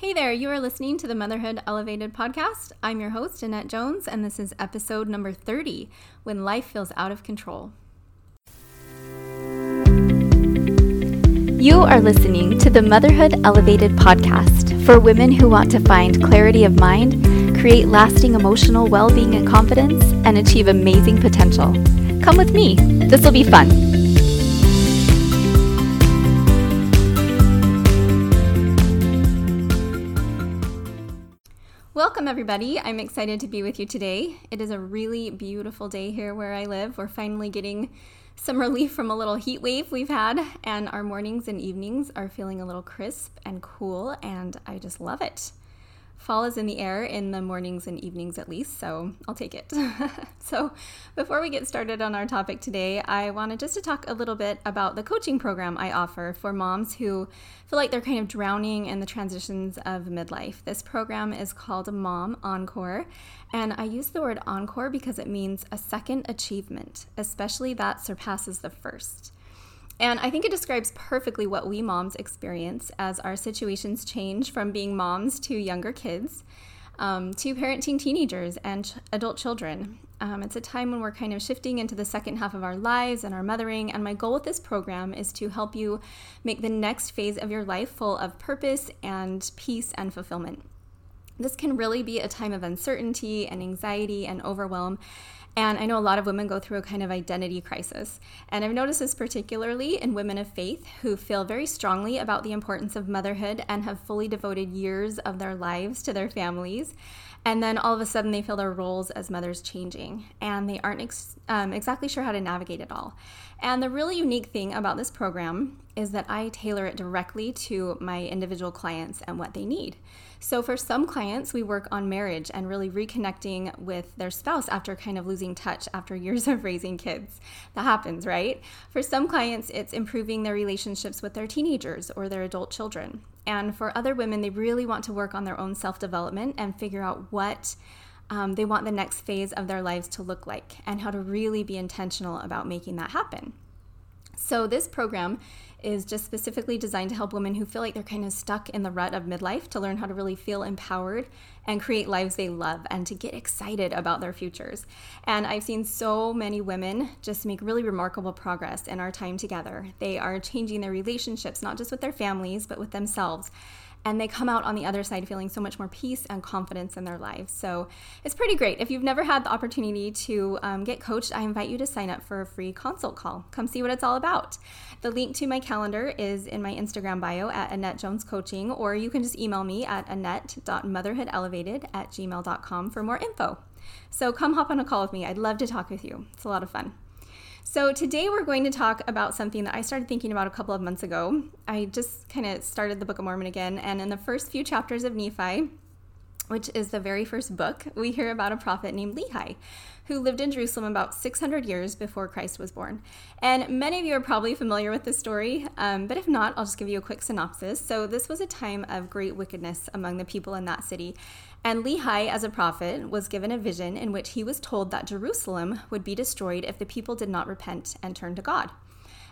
Hey there, you are listening to the Motherhood Elevated podcast. I'm your host, Annette Jones, and this is episode number 30 When Life Feels Out of Control. You are listening to the Motherhood Elevated podcast for women who want to find clarity of mind, create lasting emotional well being and confidence, and achieve amazing potential. Come with me, this will be fun. Welcome, everybody. I'm excited to be with you today. It is a really beautiful day here where I live. We're finally getting some relief from a little heat wave we've had, and our mornings and evenings are feeling a little crisp and cool, and I just love it fall is in the air in the mornings and evenings at least, so I'll take it. so, before we get started on our topic today, I wanted just to talk a little bit about the coaching program I offer for moms who feel like they're kind of drowning in the transitions of midlife. This program is called Mom Encore, and I use the word encore because it means a second achievement, especially that surpasses the first. And I think it describes perfectly what we moms experience as our situations change from being moms to younger kids um, to parenting teenagers and ch- adult children. Um, it's a time when we're kind of shifting into the second half of our lives and our mothering. And my goal with this program is to help you make the next phase of your life full of purpose and peace and fulfillment. This can really be a time of uncertainty and anxiety and overwhelm. And I know a lot of women go through a kind of identity crisis. And I've noticed this particularly in women of faith who feel very strongly about the importance of motherhood and have fully devoted years of their lives to their families. And then all of a sudden, they feel their roles as mothers changing, and they aren't ex- um, exactly sure how to navigate it all. And the really unique thing about this program is that I tailor it directly to my individual clients and what they need. So, for some clients, we work on marriage and really reconnecting with their spouse after kind of losing touch after years of raising kids. That happens, right? For some clients, it's improving their relationships with their teenagers or their adult children. And for other women, they really want to work on their own self development and figure out what. Um, they want the next phase of their lives to look like and how to really be intentional about making that happen. So, this program is just specifically designed to help women who feel like they're kind of stuck in the rut of midlife to learn how to really feel empowered and create lives they love and to get excited about their futures. And I've seen so many women just make really remarkable progress in our time together. They are changing their relationships, not just with their families, but with themselves and they come out on the other side feeling so much more peace and confidence in their lives. So it's pretty great. If you've never had the opportunity to um, get coached, I invite you to sign up for a free consult call. Come see what it's all about. The link to my calendar is in my Instagram bio at Annette Jones Coaching, or you can just email me at annette.motherhoodelevated at gmail.com for more info. So come hop on a call with me. I'd love to talk with you. It's a lot of fun. So, today we're going to talk about something that I started thinking about a couple of months ago. I just kind of started the Book of Mormon again, and in the first few chapters of Nephi, which is the very first book, we hear about a prophet named Lehi who lived in Jerusalem about 600 years before Christ was born. And many of you are probably familiar with this story, um, but if not, I'll just give you a quick synopsis. So, this was a time of great wickedness among the people in that city. And Lehi, as a prophet, was given a vision in which he was told that Jerusalem would be destroyed if the people did not repent and turn to God.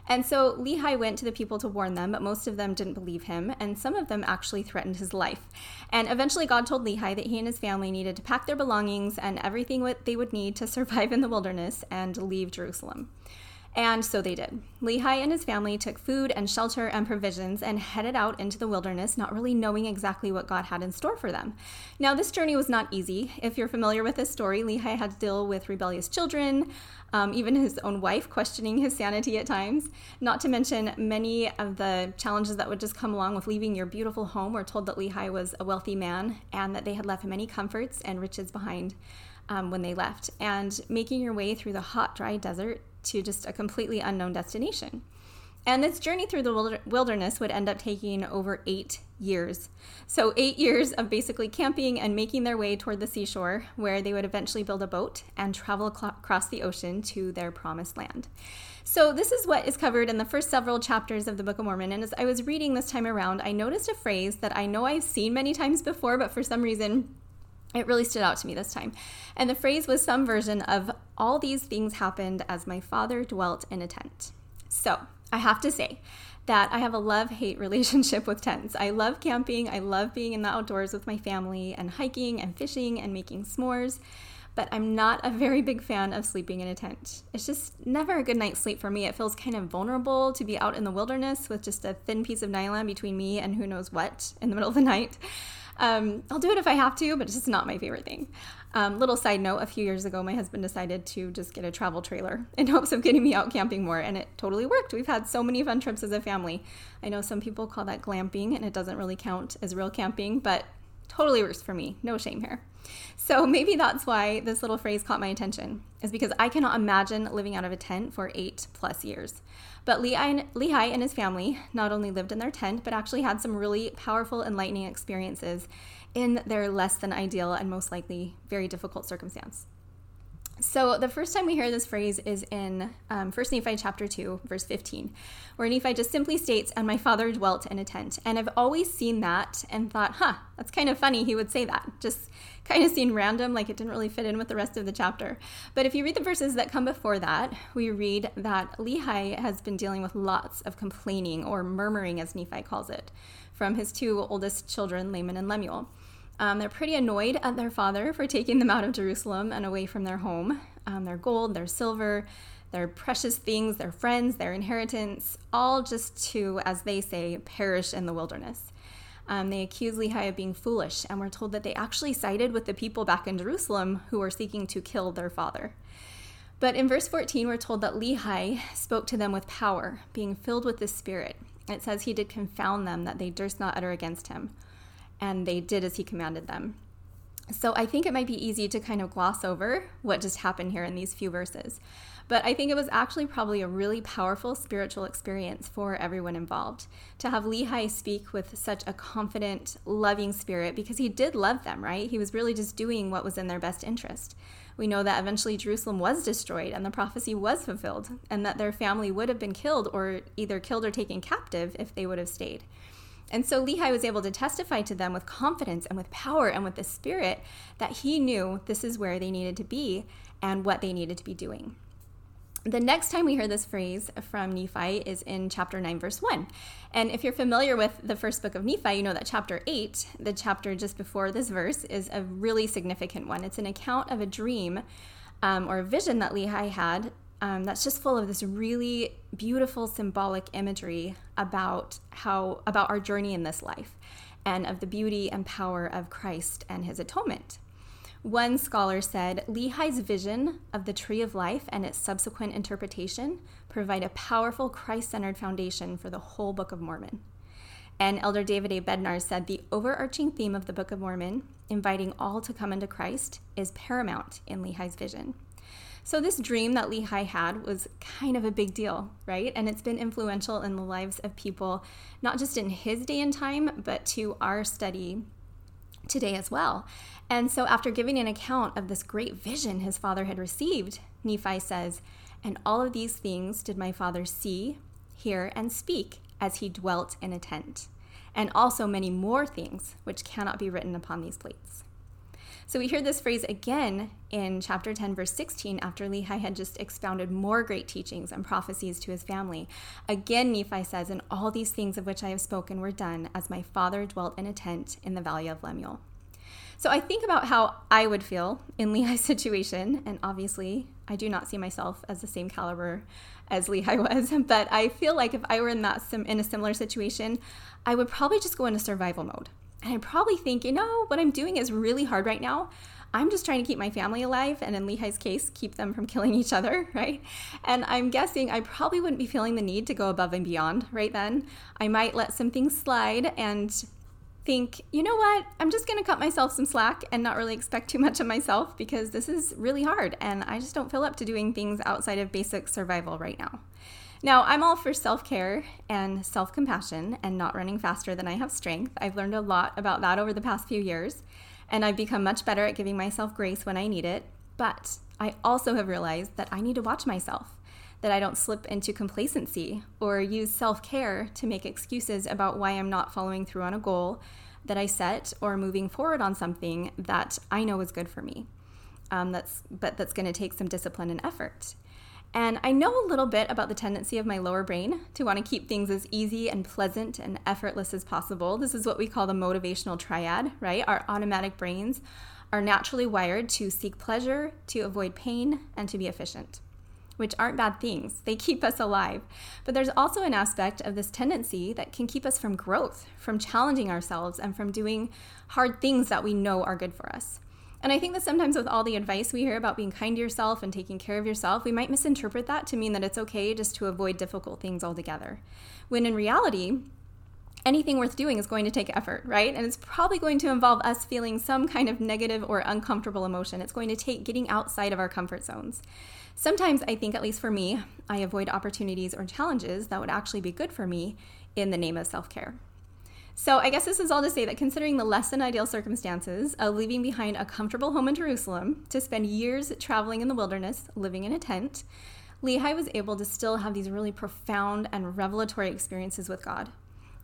And so Lehi went to the people to warn them, but most of them didn't believe him, and some of them actually threatened his life. And eventually, God told Lehi that he and his family needed to pack their belongings and everything they would need to survive in the wilderness and leave Jerusalem. And so they did. Lehi and his family took food and shelter and provisions and headed out into the wilderness, not really knowing exactly what God had in store for them. Now, this journey was not easy. If you're familiar with this story, Lehi had to deal with rebellious children, um, even his own wife questioning his sanity at times, not to mention many of the challenges that would just come along with leaving your beautiful home. We're told that Lehi was a wealthy man and that they had left many comforts and riches behind. Um, when they left, and making your way through the hot, dry desert to just a completely unknown destination. And this journey through the wilderness would end up taking over eight years. So, eight years of basically camping and making their way toward the seashore, where they would eventually build a boat and travel across the ocean to their promised land. So, this is what is covered in the first several chapters of the Book of Mormon. And as I was reading this time around, I noticed a phrase that I know I've seen many times before, but for some reason, it really stood out to me this time. And the phrase was some version of all these things happened as my father dwelt in a tent. So I have to say, that I have a love hate relationship with tents. I love camping, I love being in the outdoors with my family and hiking and fishing and making s'mores, but I'm not a very big fan of sleeping in a tent. It's just never a good night's sleep for me. It feels kind of vulnerable to be out in the wilderness with just a thin piece of nylon between me and who knows what in the middle of the night. Um, I'll do it if I have to, but it's just not my favorite thing. Um, little side note a few years ago, my husband decided to just get a travel trailer in hopes of getting me out camping more, and it totally worked. We've had so many fun trips as a family. I know some people call that glamping, and it doesn't really count as real camping, but totally works for me. No shame here. So maybe that's why this little phrase caught my attention, is because I cannot imagine living out of a tent for eight plus years. But Lehi, and his family not only lived in their tent, but actually had some really powerful, enlightening experiences in their less than ideal and most likely very difficult circumstance. So, the first time we hear this phrase is in um, 1 Nephi chapter 2, verse 15, where Nephi just simply states, And my father dwelt in a tent. And I've always seen that and thought, huh, that's kind of funny he would say that. Just kind of seemed random, like it didn't really fit in with the rest of the chapter. But if you read the verses that come before that, we read that Lehi has been dealing with lots of complaining or murmuring, as Nephi calls it, from his two oldest children, Laman and Lemuel. Um, they're pretty annoyed at their father for taking them out of Jerusalem and away from their home, um, their gold, their silver, their precious things, their friends, their inheritance, all just to, as they say, perish in the wilderness. Um, they accuse Lehi of being foolish, and we're told that they actually sided with the people back in Jerusalem who were seeking to kill their father. But in verse 14, we're told that Lehi spoke to them with power, being filled with the Spirit. It says he did confound them, that they durst not utter against him and they did as he commanded them. So I think it might be easy to kind of gloss over what just happened here in these few verses. But I think it was actually probably a really powerful spiritual experience for everyone involved to have Lehi speak with such a confident, loving spirit because he did love them, right? He was really just doing what was in their best interest. We know that eventually Jerusalem was destroyed and the prophecy was fulfilled, and that their family would have been killed or either killed or taken captive if they would have stayed. And so Lehi was able to testify to them with confidence and with power and with the spirit that he knew this is where they needed to be and what they needed to be doing. The next time we hear this phrase from Nephi is in chapter 9, verse 1. And if you're familiar with the first book of Nephi, you know that chapter 8, the chapter just before this verse, is a really significant one. It's an account of a dream um, or a vision that Lehi had um, that's just full of this really beautiful symbolic imagery about how about our journey in this life and of the beauty and power of Christ and his atonement. One scholar said Lehi's vision of the tree of life and its subsequent interpretation provide a powerful Christ centered foundation for the whole Book of Mormon. And Elder David A. Bednar said the overarching theme of the Book of Mormon, inviting all to come into Christ, is paramount in Lehi's vision. So, this dream that Lehi had was kind of a big deal, right? And it's been influential in the lives of people, not just in his day and time, but to our study today as well. And so, after giving an account of this great vision his father had received, Nephi says, And all of these things did my father see, hear, and speak as he dwelt in a tent, and also many more things which cannot be written upon these plates. So we hear this phrase again in chapter 10, verse 16, after Lehi had just expounded more great teachings and prophecies to his family. Again, Nephi says, And all these things of which I have spoken were done as my father dwelt in a tent in the valley of Lemuel. So I think about how I would feel in Lehi's situation, and obviously I do not see myself as the same caliber as Lehi was, but I feel like if I were in that in a similar situation, I would probably just go into survival mode. And I probably think, you know, what I'm doing is really hard right now. I'm just trying to keep my family alive, and in Lehi's case, keep them from killing each other, right? And I'm guessing I probably wouldn't be feeling the need to go above and beyond right then. I might let some things slide and think, you know what, I'm just gonna cut myself some slack and not really expect too much of myself because this is really hard and I just don't feel up to doing things outside of basic survival right now. Now, I'm all for self care and self compassion and not running faster than I have strength. I've learned a lot about that over the past few years, and I've become much better at giving myself grace when I need it. But I also have realized that I need to watch myself, that I don't slip into complacency or use self care to make excuses about why I'm not following through on a goal that I set or moving forward on something that I know is good for me. Um, that's but that's going to take some discipline and effort. And I know a little bit about the tendency of my lower brain to want to keep things as easy and pleasant and effortless as possible. This is what we call the motivational triad, right? Our automatic brains are naturally wired to seek pleasure, to avoid pain, and to be efficient, which aren't bad things. They keep us alive. But there's also an aspect of this tendency that can keep us from growth, from challenging ourselves, and from doing hard things that we know are good for us. And I think that sometimes with all the advice we hear about being kind to yourself and taking care of yourself, we might misinterpret that to mean that it's okay just to avoid difficult things altogether. When in reality, anything worth doing is going to take effort, right? And it's probably going to involve us feeling some kind of negative or uncomfortable emotion. It's going to take getting outside of our comfort zones. Sometimes I think, at least for me, I avoid opportunities or challenges that would actually be good for me in the name of self care. So I guess this is all to say that considering the less than ideal circumstances of leaving behind a comfortable home in Jerusalem to spend years traveling in the wilderness, living in a tent, Lehi was able to still have these really profound and revelatory experiences with God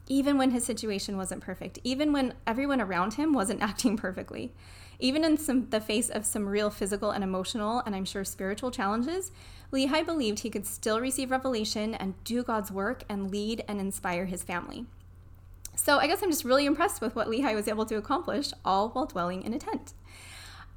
even when his situation wasn't perfect, even when everyone around him wasn't acting perfectly. Even in some, the face of some real physical and emotional, and I'm sure spiritual challenges, Lehi believed he could still receive revelation and do God's work and lead and inspire his family. So I guess I'm just really impressed with what Lehi was able to accomplish, all while dwelling in a tent.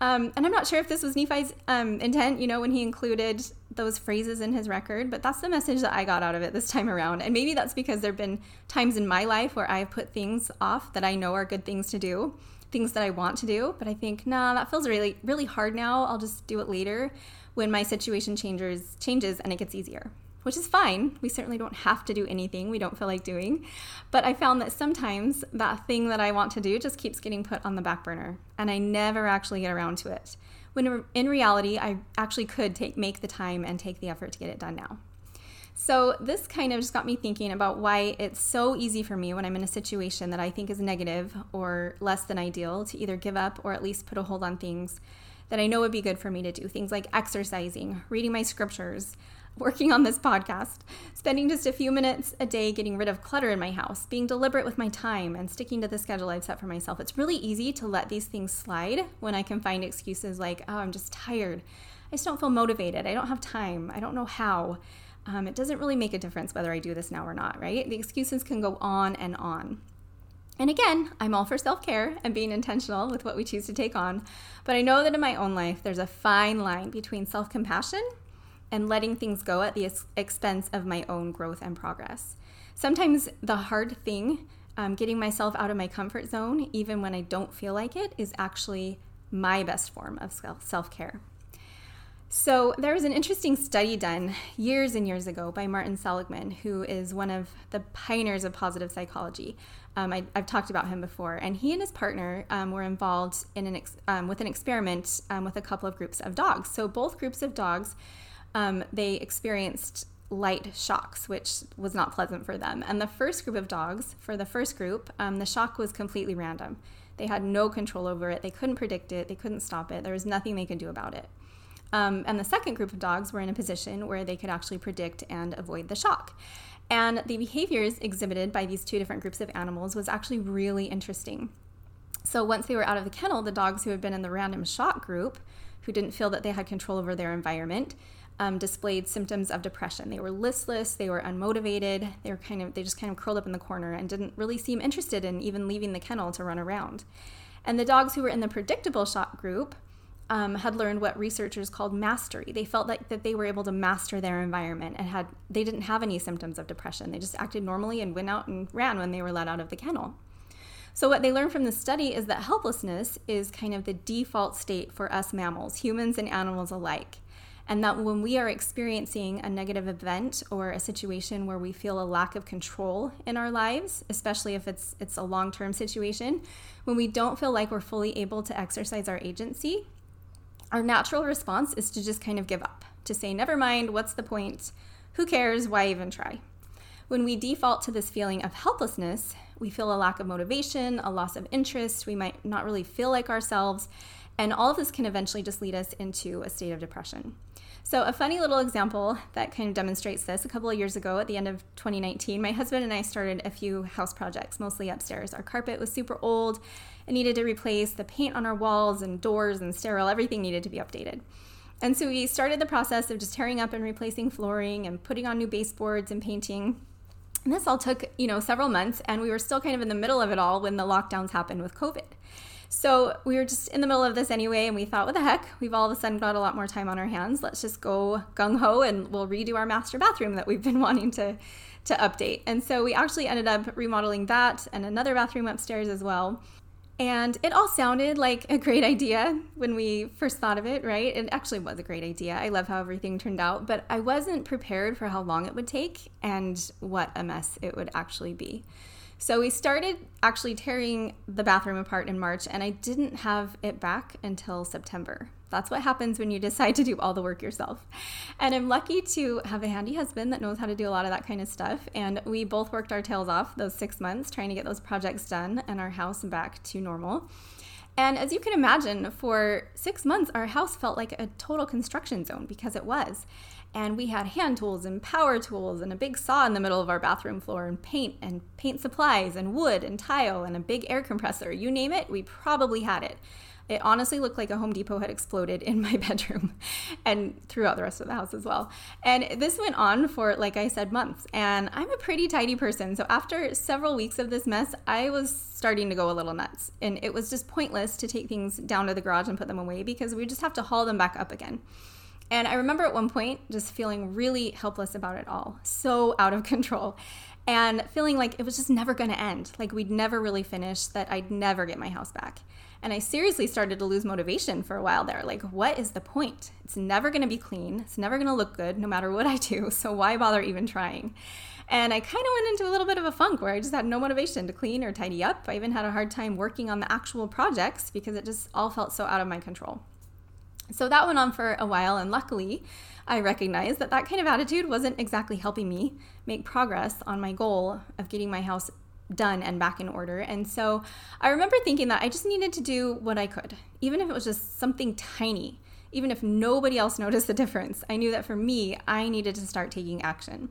Um, and I'm not sure if this was Nephi's um, intent, you know, when he included those phrases in his record, but that's the message that I got out of it this time around. And maybe that's because there have been times in my life where I've put things off that I know are good things to do, things that I want to do, but I think, nah, that feels really, really hard now. I'll just do it later when my situation changes, changes and it gets easier which is fine. We certainly don't have to do anything we don't feel like doing. But I found that sometimes that thing that I want to do just keeps getting put on the back burner, and I never actually get around to it. When in reality, I actually could take make the time and take the effort to get it done now. So, this kind of just got me thinking about why it's so easy for me when I'm in a situation that I think is negative or less than ideal to either give up or at least put a hold on things that I know would be good for me to do. Things like exercising, reading my scriptures, working on this podcast, spending just a few minutes a day getting rid of clutter in my house, being deliberate with my time, and sticking to the schedule I've set for myself. It's really easy to let these things slide when I can find excuses like, oh, I'm just tired. I just don't feel motivated. I don't have time. I don't know how. Um, it doesn't really make a difference whether I do this now or not, right? The excuses can go on and on. And again, I'm all for self care and being intentional with what we choose to take on. But I know that in my own life, there's a fine line between self compassion and letting things go at the expense of my own growth and progress. Sometimes the hard thing, um, getting myself out of my comfort zone, even when I don't feel like it, is actually my best form of self care. So, there was an interesting study done years and years ago by Martin Seligman, who is one of the pioneers of positive psychology. Um, I, have talked about him before, and he and his partner um, were involved in an ex- um, with an experiment um, with a couple of groups of dogs. So, both groups of dogs um, they experienced light shocks, which was not pleasant for them. And the first group of dogs, for the first group, um, the shock was completely random. They had no control over it. They couldn't predict it. They couldn't stop it. There was nothing they could do about it. Um, and the second group of dogs were in a position where they could actually predict and avoid the shock. And the behaviors exhibited by these two different groups of animals was actually really interesting. So once they were out of the kennel, the dogs who had been in the random shock group, who didn't feel that they had control over their environment, um, displayed symptoms of depression. They were listless, they were unmotivated, they were kind of they just kind of curled up in the corner and didn't really seem interested in even leaving the kennel to run around. And the dogs who were in the predictable shock group um, had learned what researchers called mastery. They felt like that they were able to master their environment and had they didn't have any symptoms of depression. They just acted normally and went out and ran when they were let out of the kennel. So, what they learned from the study is that helplessness is kind of the default state for us mammals, humans and animals alike and that when we are experiencing a negative event or a situation where we feel a lack of control in our lives, especially if it's it's a long-term situation, when we don't feel like we're fully able to exercise our agency, our natural response is to just kind of give up, to say never mind, what's the point? Who cares? Why even try? When we default to this feeling of helplessness, we feel a lack of motivation, a loss of interest, we might not really feel like ourselves, and all of this can eventually just lead us into a state of depression. So, a funny little example that kind of demonstrates this a couple of years ago at the end of 2019, my husband and I started a few house projects, mostly upstairs. Our carpet was super old and needed to replace the paint on our walls and doors and sterile, everything needed to be updated. And so we started the process of just tearing up and replacing flooring and putting on new baseboards and painting. And this all took, you know, several months and we were still kind of in the middle of it all when the lockdowns happened with COVID. So we were just in the middle of this anyway, and we thought, what the heck? We've all of a sudden got a lot more time on our hands. Let's just go gung ho and we'll redo our master bathroom that we've been wanting to, to update. And so we actually ended up remodeling that and another bathroom upstairs as well. And it all sounded like a great idea when we first thought of it, right? It actually was a great idea. I love how everything turned out, but I wasn't prepared for how long it would take and what a mess it would actually be. So we started actually tearing the bathroom apart in March, and I didn't have it back until September. That's what happens when you decide to do all the work yourself. And I'm lucky to have a handy husband that knows how to do a lot of that kind of stuff. And we both worked our tails off those six months trying to get those projects done and our house back to normal. And as you can imagine, for six months, our house felt like a total construction zone because it was. And we had hand tools and power tools and a big saw in the middle of our bathroom floor and paint and paint supplies and wood and tile and a big air compressor. You name it, we probably had it. It honestly looked like a Home Depot had exploded in my bedroom and throughout the rest of the house as well. And this went on for, like I said, months. And I'm a pretty tidy person. So after several weeks of this mess, I was starting to go a little nuts. And it was just pointless to take things down to the garage and put them away because we just have to haul them back up again. And I remember at one point just feeling really helpless about it all, so out of control, and feeling like it was just never going to end, like we'd never really finish, that I'd never get my house back. And I seriously started to lose motivation for a while there. Like, what is the point? It's never going to be clean. It's never going to look good no matter what I do. So why bother even trying? And I kind of went into a little bit of a funk where I just had no motivation to clean or tidy up. I even had a hard time working on the actual projects because it just all felt so out of my control. So that went on for a while, and luckily, I recognized that that kind of attitude wasn't exactly helping me make progress on my goal of getting my house done and back in order. And so I remember thinking that I just needed to do what I could, even if it was just something tiny, even if nobody else noticed the difference. I knew that for me, I needed to start taking action.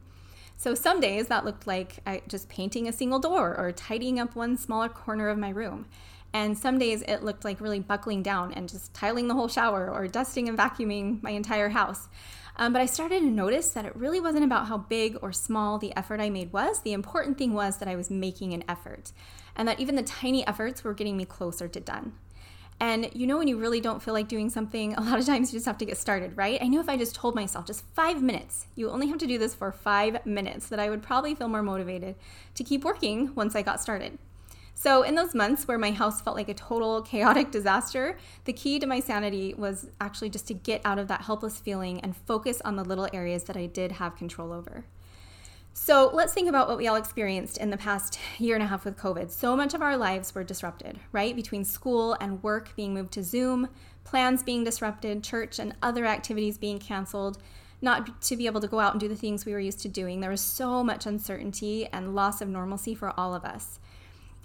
So some days that looked like just painting a single door or tidying up one smaller corner of my room. And some days it looked like really buckling down and just tiling the whole shower or dusting and vacuuming my entire house. Um, but I started to notice that it really wasn't about how big or small the effort I made was. The important thing was that I was making an effort and that even the tiny efforts were getting me closer to done. And you know, when you really don't feel like doing something, a lot of times you just have to get started, right? I knew if I just told myself just five minutes, you only have to do this for five minutes, that I would probably feel more motivated to keep working once I got started. So, in those months where my house felt like a total chaotic disaster, the key to my sanity was actually just to get out of that helpless feeling and focus on the little areas that I did have control over. So, let's think about what we all experienced in the past year and a half with COVID. So much of our lives were disrupted, right? Between school and work being moved to Zoom, plans being disrupted, church and other activities being canceled, not to be able to go out and do the things we were used to doing. There was so much uncertainty and loss of normalcy for all of us.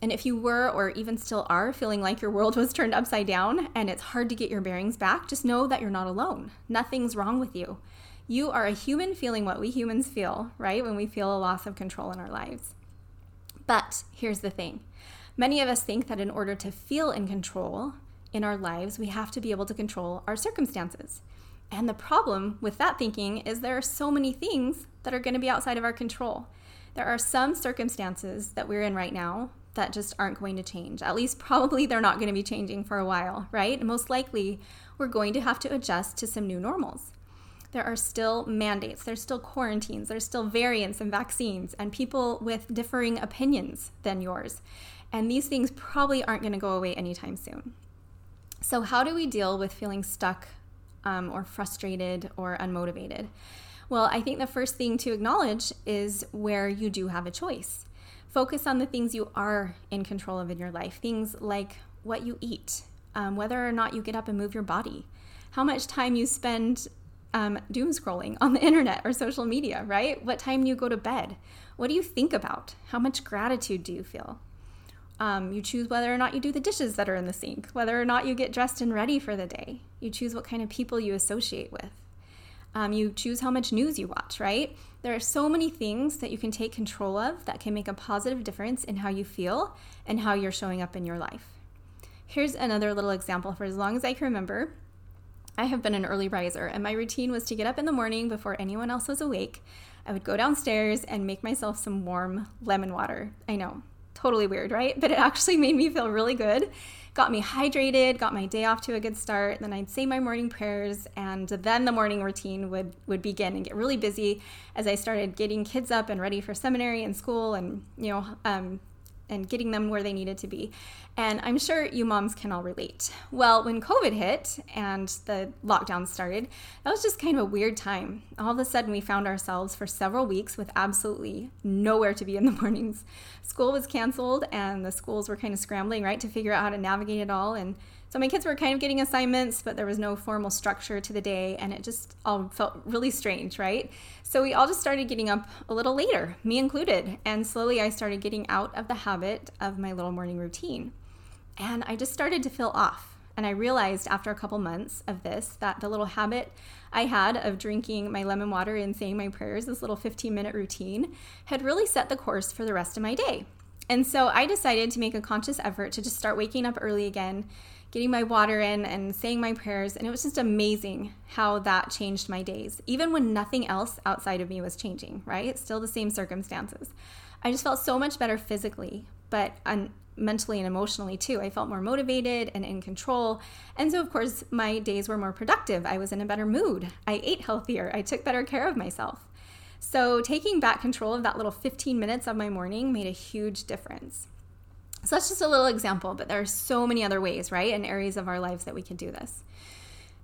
And if you were, or even still are, feeling like your world was turned upside down and it's hard to get your bearings back, just know that you're not alone. Nothing's wrong with you. You are a human feeling what we humans feel, right? When we feel a loss of control in our lives. But here's the thing many of us think that in order to feel in control in our lives, we have to be able to control our circumstances. And the problem with that thinking is there are so many things that are going to be outside of our control. There are some circumstances that we're in right now that just aren't going to change. At least, probably, they're not going to be changing for a while, right? most likely, we're going to have to adjust to some new normals. There are still mandates, there's still quarantines, there's still variants and vaccines, and people with differing opinions than yours. And these things probably aren't going to go away anytime soon. So, how do we deal with feeling stuck um, or frustrated or unmotivated? Well, I think the first thing to acknowledge is where you do have a choice. Focus on the things you are in control of in your life, things like what you eat, um, whether or not you get up and move your body, how much time you spend um, doom scrolling on the internet or social media, right? What time you go to bed? What do you think about? How much gratitude do you feel? Um, you choose whether or not you do the dishes that are in the sink, whether or not you get dressed and ready for the day. You choose what kind of people you associate with. Um, you choose how much news you watch, right? There are so many things that you can take control of that can make a positive difference in how you feel and how you're showing up in your life. Here's another little example for as long as I can remember. I have been an early riser, and my routine was to get up in the morning before anyone else was awake. I would go downstairs and make myself some warm lemon water. I know, totally weird, right? But it actually made me feel really good. Got me hydrated, got my day off to a good start. Then I'd say my morning prayers, and then the morning routine would would begin and get really busy as I started getting kids up and ready for seminary and school, and you know, um, and getting them where they needed to be. And I'm sure you moms can all relate. Well, when COVID hit and the lockdown started, that was just kind of a weird time. All of a sudden, we found ourselves for several weeks with absolutely nowhere to be in the mornings. School was canceled, and the schools were kind of scrambling, right, to figure out how to navigate it all. And so my kids were kind of getting assignments, but there was no formal structure to the day, and it just all felt really strange, right? So we all just started getting up a little later, me included, and slowly I started getting out of the habit of my little morning routine. And I just started to feel off. And I realized after a couple months of this that the little habit I had of drinking my lemon water and saying my prayers, this little 15 minute routine, had really set the course for the rest of my day. And so I decided to make a conscious effort to just start waking up early again getting my water in and saying my prayers. And it was just amazing how that changed my days, even when nothing else outside of me was changing, right? Still the same circumstances. I just felt so much better physically, but un- mentally and emotionally too. I felt more motivated and in control. And so, of course, my days were more productive. I was in a better mood. I ate healthier. I took better care of myself. So, taking back control of that little 15 minutes of my morning made a huge difference. So that's just a little example, but there are so many other ways, right, in areas of our lives that we can do this.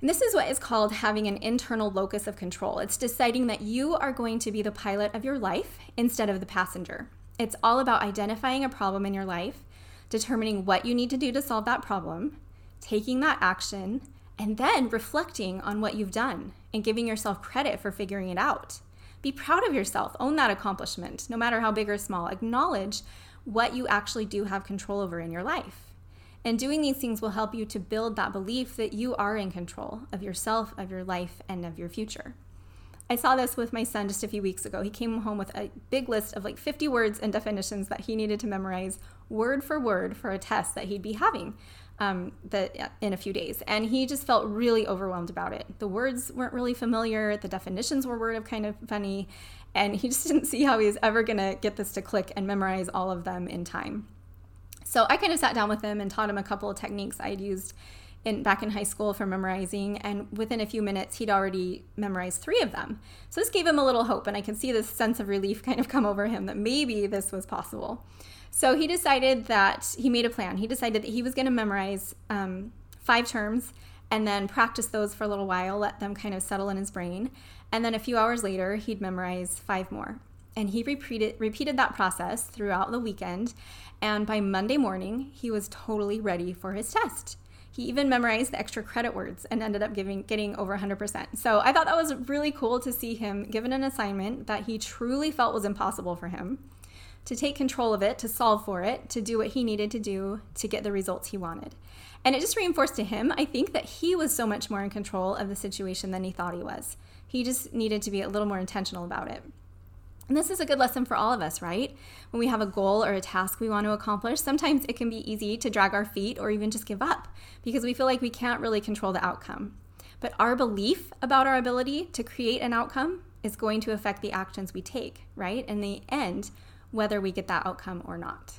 And this is what is called having an internal locus of control. It's deciding that you are going to be the pilot of your life instead of the passenger. It's all about identifying a problem in your life, determining what you need to do to solve that problem, taking that action, and then reflecting on what you've done and giving yourself credit for figuring it out. Be proud of yourself, own that accomplishment, no matter how big or small. Acknowledge what you actually do have control over in your life. And doing these things will help you to build that belief that you are in control of yourself, of your life, and of your future. I saw this with my son just a few weeks ago. He came home with a big list of like 50 words and definitions that he needed to memorize word for word for a test that he'd be having um, in a few days. And he just felt really overwhelmed about it. The words weren't really familiar, the definitions were word of kind of funny, and he just didn't see how he was ever going to get this to click and memorize all of them in time. So I kind of sat down with him and taught him a couple of techniques I'd used in back in high school for memorizing and within a few minutes he'd already memorized 3 of them. So this gave him a little hope and I could see this sense of relief kind of come over him that maybe this was possible. So he decided that he made a plan. He decided that he was going to memorize um, five terms and then practice those for a little while, let them kind of settle in his brain. And then a few hours later, he'd memorize five more. And he repeated, repeated that process throughout the weekend. And by Monday morning, he was totally ready for his test. He even memorized the extra credit words and ended up giving, getting over 100%. So I thought that was really cool to see him given an assignment that he truly felt was impossible for him, to take control of it, to solve for it, to do what he needed to do to get the results he wanted. And it just reinforced to him, I think, that he was so much more in control of the situation than he thought he was. He just needed to be a little more intentional about it. And this is a good lesson for all of us, right? When we have a goal or a task we want to accomplish, sometimes it can be easy to drag our feet or even just give up because we feel like we can't really control the outcome. But our belief about our ability to create an outcome is going to affect the actions we take, right? In the end, whether we get that outcome or not.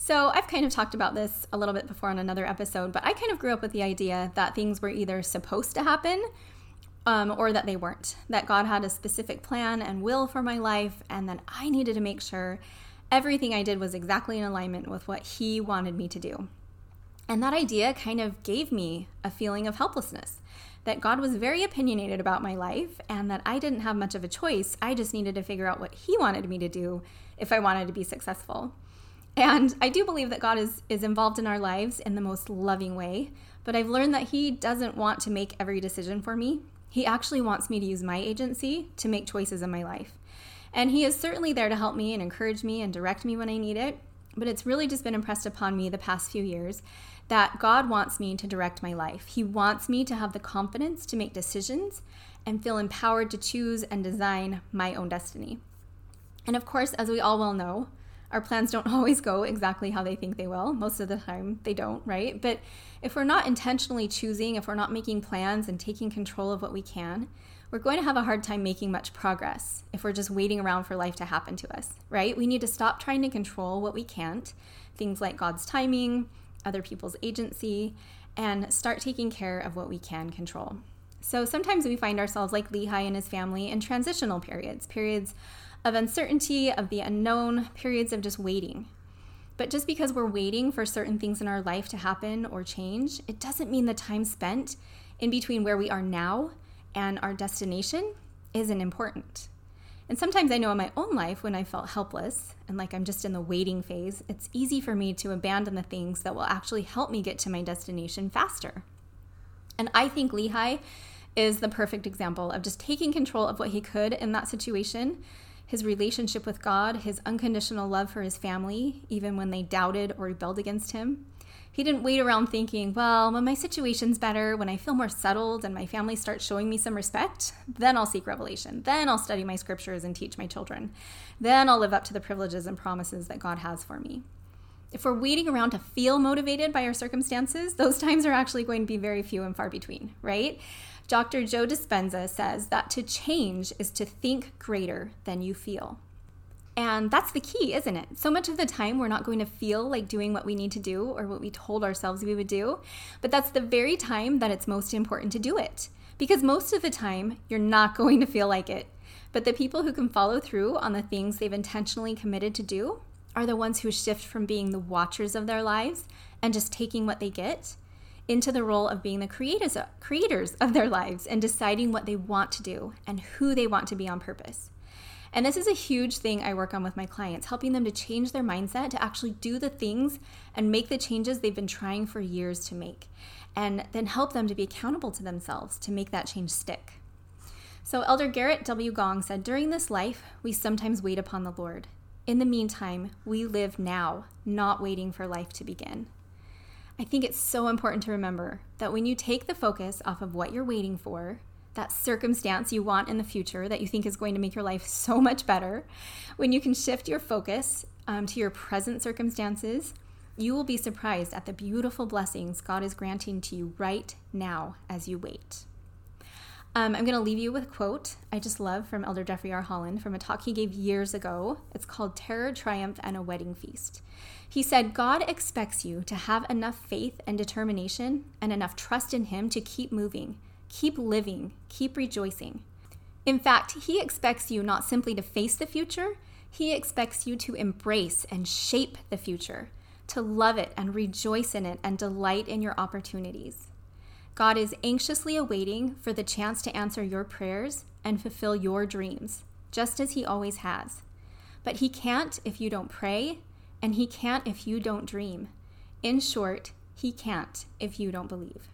So, I've kind of talked about this a little bit before on another episode, but I kind of grew up with the idea that things were either supposed to happen um, or that they weren't. That God had a specific plan and will for my life, and that I needed to make sure everything I did was exactly in alignment with what He wanted me to do. And that idea kind of gave me a feeling of helplessness that God was very opinionated about my life and that I didn't have much of a choice. I just needed to figure out what He wanted me to do if I wanted to be successful. And I do believe that God is, is involved in our lives in the most loving way, but I've learned that He doesn't want to make every decision for me. He actually wants me to use my agency to make choices in my life. And He is certainly there to help me and encourage me and direct me when I need it. But it's really just been impressed upon me the past few years that God wants me to direct my life. He wants me to have the confidence to make decisions and feel empowered to choose and design my own destiny. And of course, as we all well know, Our plans don't always go exactly how they think they will. Most of the time, they don't, right? But if we're not intentionally choosing, if we're not making plans and taking control of what we can, we're going to have a hard time making much progress if we're just waiting around for life to happen to us, right? We need to stop trying to control what we can't, things like God's timing, other people's agency, and start taking care of what we can control. So sometimes we find ourselves like Lehi and his family in transitional periods, periods of uncertainty, of the unknown, periods of just waiting. But just because we're waiting for certain things in our life to happen or change, it doesn't mean the time spent in between where we are now and our destination isn't important. And sometimes I know in my own life when I felt helpless and like I'm just in the waiting phase, it's easy for me to abandon the things that will actually help me get to my destination faster. And I think Lehi is the perfect example of just taking control of what he could in that situation his relationship with God, his unconditional love for his family, even when they doubted or rebelled against him. He didn't wait around thinking, well, when my situation's better, when I feel more settled and my family starts showing me some respect, then I'll seek revelation. Then I'll study my scriptures and teach my children. Then I'll live up to the privileges and promises that God has for me. If we're waiting around to feel motivated by our circumstances, those times are actually going to be very few and far between, right? Dr. Joe Dispenza says that to change is to think greater than you feel. And that's the key, isn't it? So much of the time, we're not going to feel like doing what we need to do or what we told ourselves we would do, but that's the very time that it's most important to do it. Because most of the time, you're not going to feel like it. But the people who can follow through on the things they've intentionally committed to do are the ones who shift from being the watchers of their lives and just taking what they get into the role of being the creators, creators of their lives and deciding what they want to do and who they want to be on purpose. And this is a huge thing I work on with my clients, helping them to change their mindset to actually do the things and make the changes they've been trying for years to make, and then help them to be accountable to themselves to make that change stick. So, Elder Gerrit W. Gong said, During this life, we sometimes wait upon the Lord. In the meantime, we live now, not waiting for life to begin. I think it's so important to remember that when you take the focus off of what you're waiting for, that circumstance you want in the future that you think is going to make your life so much better, when you can shift your focus um, to your present circumstances, you will be surprised at the beautiful blessings God is granting to you right now as you wait. Um, I'm going to leave you with a quote I just love from Elder Jeffrey R. Holland from a talk he gave years ago. It's called Terror, Triumph, and a Wedding Feast. He said, God expects you to have enough faith and determination and enough trust in Him to keep moving, keep living, keep rejoicing. In fact, He expects you not simply to face the future, He expects you to embrace and shape the future, to love it and rejoice in it and delight in your opportunities. God is anxiously awaiting for the chance to answer your prayers and fulfill your dreams, just as He always has. But He can't if you don't pray, and He can't if you don't dream. In short, He can't if you don't believe.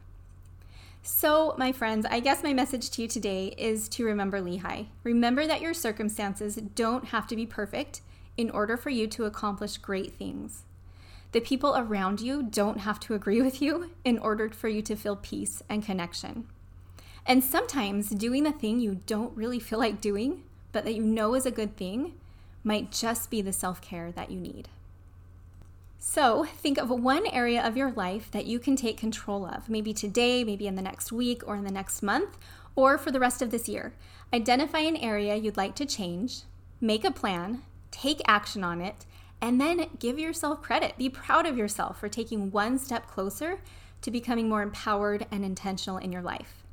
So, my friends, I guess my message to you today is to remember Lehi. Remember that your circumstances don't have to be perfect in order for you to accomplish great things. The people around you don't have to agree with you in order for you to feel peace and connection. And sometimes doing the thing you don't really feel like doing, but that you know is a good thing, might just be the self care that you need. So, think of one area of your life that you can take control of, maybe today, maybe in the next week, or in the next month, or for the rest of this year. Identify an area you'd like to change, make a plan, take action on it, and then give yourself credit. Be proud of yourself for taking one step closer to becoming more empowered and intentional in your life.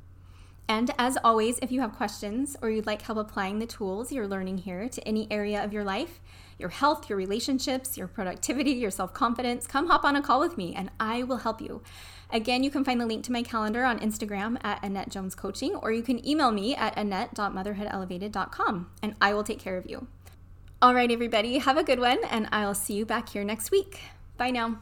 And as always, if you have questions or you'd like help applying the tools you're learning here to any area of your life, your health, your relationships, your productivity, your self confidence, come hop on a call with me and I will help you. Again, you can find the link to my calendar on Instagram at Annette Jones Coaching, or you can email me at annette.motherhoodelevated.com and I will take care of you. All right, everybody, have a good one, and I'll see you back here next week. Bye now.